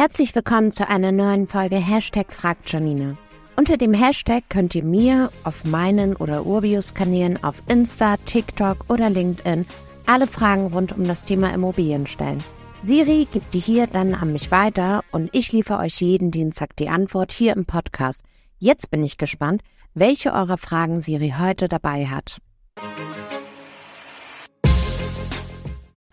Herzlich willkommen zu einer neuen Folge Hashtag Fragt Janine. Unter dem Hashtag könnt ihr mir auf meinen oder Urbius-Kanälen auf Insta, TikTok oder LinkedIn alle Fragen rund um das Thema Immobilien stellen. Siri gibt die hier dann an mich weiter und ich liefere euch jeden Dienstag die Antwort hier im Podcast. Jetzt bin ich gespannt, welche eurer Fragen Siri heute dabei hat.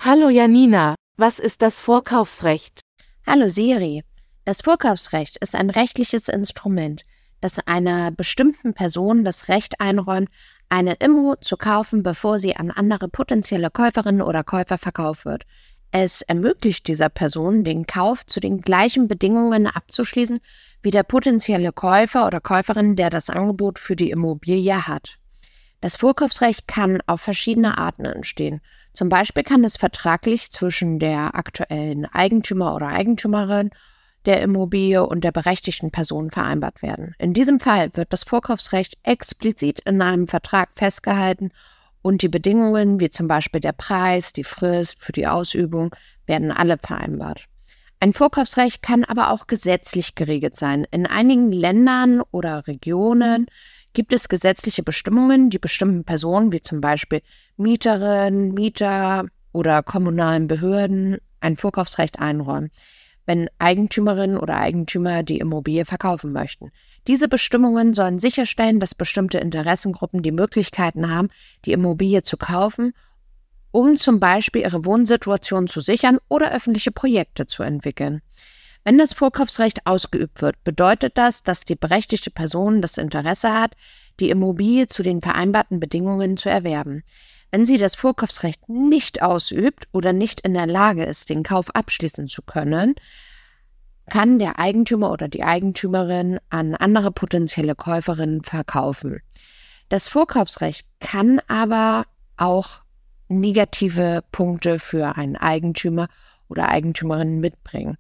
Hallo Janina, was ist das Vorkaufsrecht? Hallo Siri. Das Vorkaufsrecht ist ein rechtliches Instrument, das einer bestimmten Person das Recht einräumt, eine Immo zu kaufen, bevor sie an andere potenzielle Käuferinnen oder Käufer verkauft wird. Es ermöglicht dieser Person, den Kauf zu den gleichen Bedingungen abzuschließen wie der potenzielle Käufer oder Käuferin, der das Angebot für die Immobilie hat. Das Vorkaufsrecht kann auf verschiedene Arten entstehen. Zum Beispiel kann es vertraglich zwischen der aktuellen Eigentümer oder Eigentümerin der Immobilie und der berechtigten Person vereinbart werden. In diesem Fall wird das Vorkaufsrecht explizit in einem Vertrag festgehalten und die Bedingungen, wie zum Beispiel der Preis, die Frist für die Ausübung, werden alle vereinbart. Ein Vorkaufsrecht kann aber auch gesetzlich geregelt sein. In einigen Ländern oder Regionen gibt es gesetzliche Bestimmungen, die bestimmten Personen, wie zum Beispiel Mieterinnen, Mieter oder kommunalen Behörden, ein Vorkaufsrecht einräumen, wenn Eigentümerinnen oder Eigentümer die Immobilie verkaufen möchten. Diese Bestimmungen sollen sicherstellen, dass bestimmte Interessengruppen die Möglichkeiten haben, die Immobilie zu kaufen, um zum Beispiel ihre Wohnsituation zu sichern oder öffentliche Projekte zu entwickeln. Wenn das Vorkaufsrecht ausgeübt wird, bedeutet das, dass die berechtigte Person das Interesse hat, die Immobilie zu den vereinbarten Bedingungen zu erwerben. Wenn sie das Vorkaufsrecht nicht ausübt oder nicht in der Lage ist, den Kauf abschließen zu können, kann der Eigentümer oder die Eigentümerin an andere potenzielle Käuferinnen verkaufen. Das Vorkaufsrecht kann aber auch negative Punkte für einen Eigentümer oder Eigentümerin mitbringen.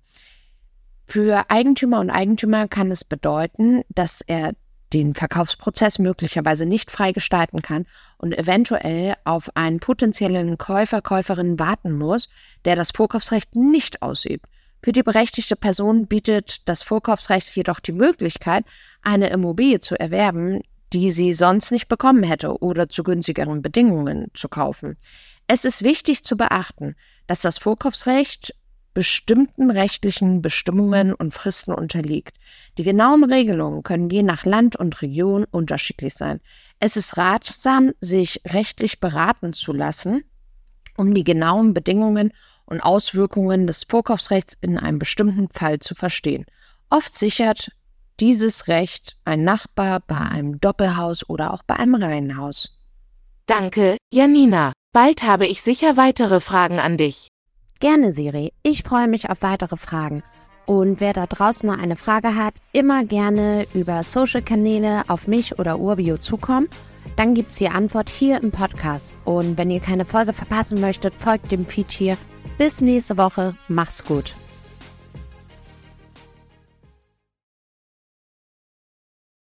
Für Eigentümer und Eigentümer kann es bedeuten, dass er den Verkaufsprozess möglicherweise nicht frei gestalten kann und eventuell auf einen potenziellen Käufer, Käuferin warten muss, der das Vorkaufsrecht nicht ausübt. Für die berechtigte Person bietet das Vorkaufsrecht jedoch die Möglichkeit, eine Immobilie zu erwerben, die sie sonst nicht bekommen hätte oder zu günstigeren Bedingungen zu kaufen. Es ist wichtig zu beachten, dass das Vorkaufsrecht bestimmten rechtlichen Bestimmungen und Fristen unterliegt. Die genauen Regelungen können je nach Land und Region unterschiedlich sein. Es ist ratsam, sich rechtlich beraten zu lassen, um die genauen Bedingungen und Auswirkungen des Vorkaufsrechts in einem bestimmten Fall zu verstehen. Oft sichert dieses Recht ein Nachbar bei einem Doppelhaus oder auch bei einem Reihenhaus. Danke, Janina. Bald habe ich sicher weitere Fragen an dich. Gerne, Siri. Ich freue mich auf weitere Fragen. Und wer da draußen noch eine Frage hat, immer gerne über Social-Kanäle auf mich oder Urbio zukommen. Dann gibt es die Antwort hier im Podcast. Und wenn ihr keine Folge verpassen möchtet, folgt dem Feed hier. Bis nächste Woche. Mach's gut.